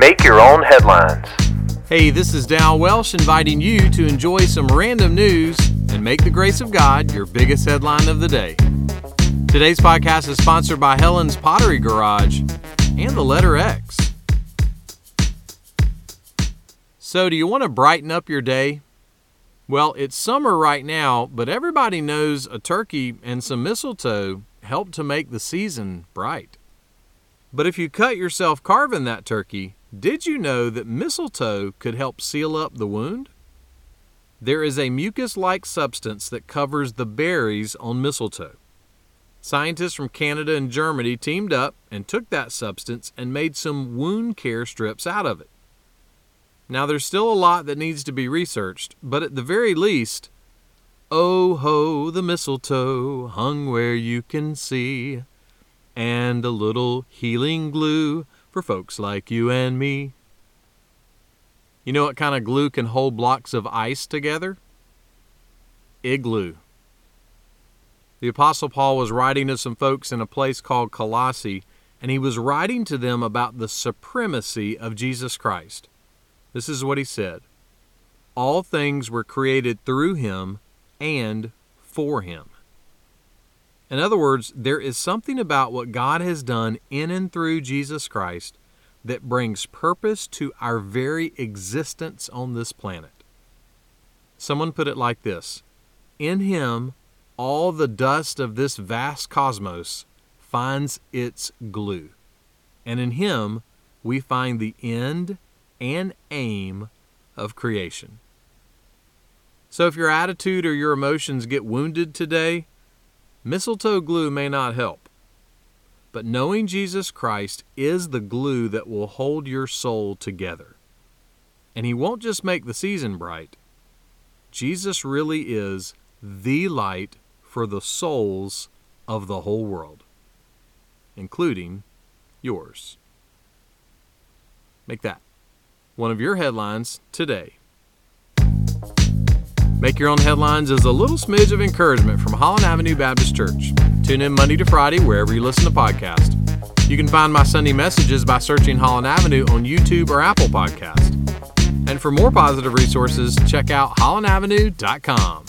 Make your own headlines. Hey, this is Dal Welsh inviting you to enjoy some random news and make the grace of God your biggest headline of the day. Today's podcast is sponsored by Helen's Pottery Garage and the letter X. So, do you want to brighten up your day? Well, it's summer right now, but everybody knows a turkey and some mistletoe help to make the season bright. But if you cut yourself carving that turkey, did you know that mistletoe could help seal up the wound? There is a mucus like substance that covers the berries on mistletoe. Scientists from Canada and Germany teamed up and took that substance and made some wound care strips out of it. Now, there's still a lot that needs to be researched, but at the very least, oh ho, the mistletoe hung where you can see, and a little healing glue for folks like you and me. You know what kind of glue can hold blocks of ice together? Igloo. The Apostle Paul was writing to some folks in a place called Colossae, and he was writing to them about the supremacy of Jesus Christ. This is what he said All things were created through him and for him. In other words, there is something about what God has done in and through Jesus Christ that brings purpose to our very existence on this planet. Someone put it like this In Him, all the dust of this vast cosmos finds its glue. And in Him, we find the end and aim of creation. So if your attitude or your emotions get wounded today, mistletoe glue may not help. But knowing Jesus Christ is the glue that will hold your soul together. And He won't just make the season bright, Jesus really is the light for the souls of the whole world, including yours. Make that one of your headlines today. Make Your Own Headlines is a little smidge of encouragement from Holland Avenue Baptist Church. Tune in Monday to Friday wherever you listen to podcasts. You can find my Sunday messages by searching Holland Avenue on YouTube or Apple Podcast. And for more positive resources, check out hollandavenue.com.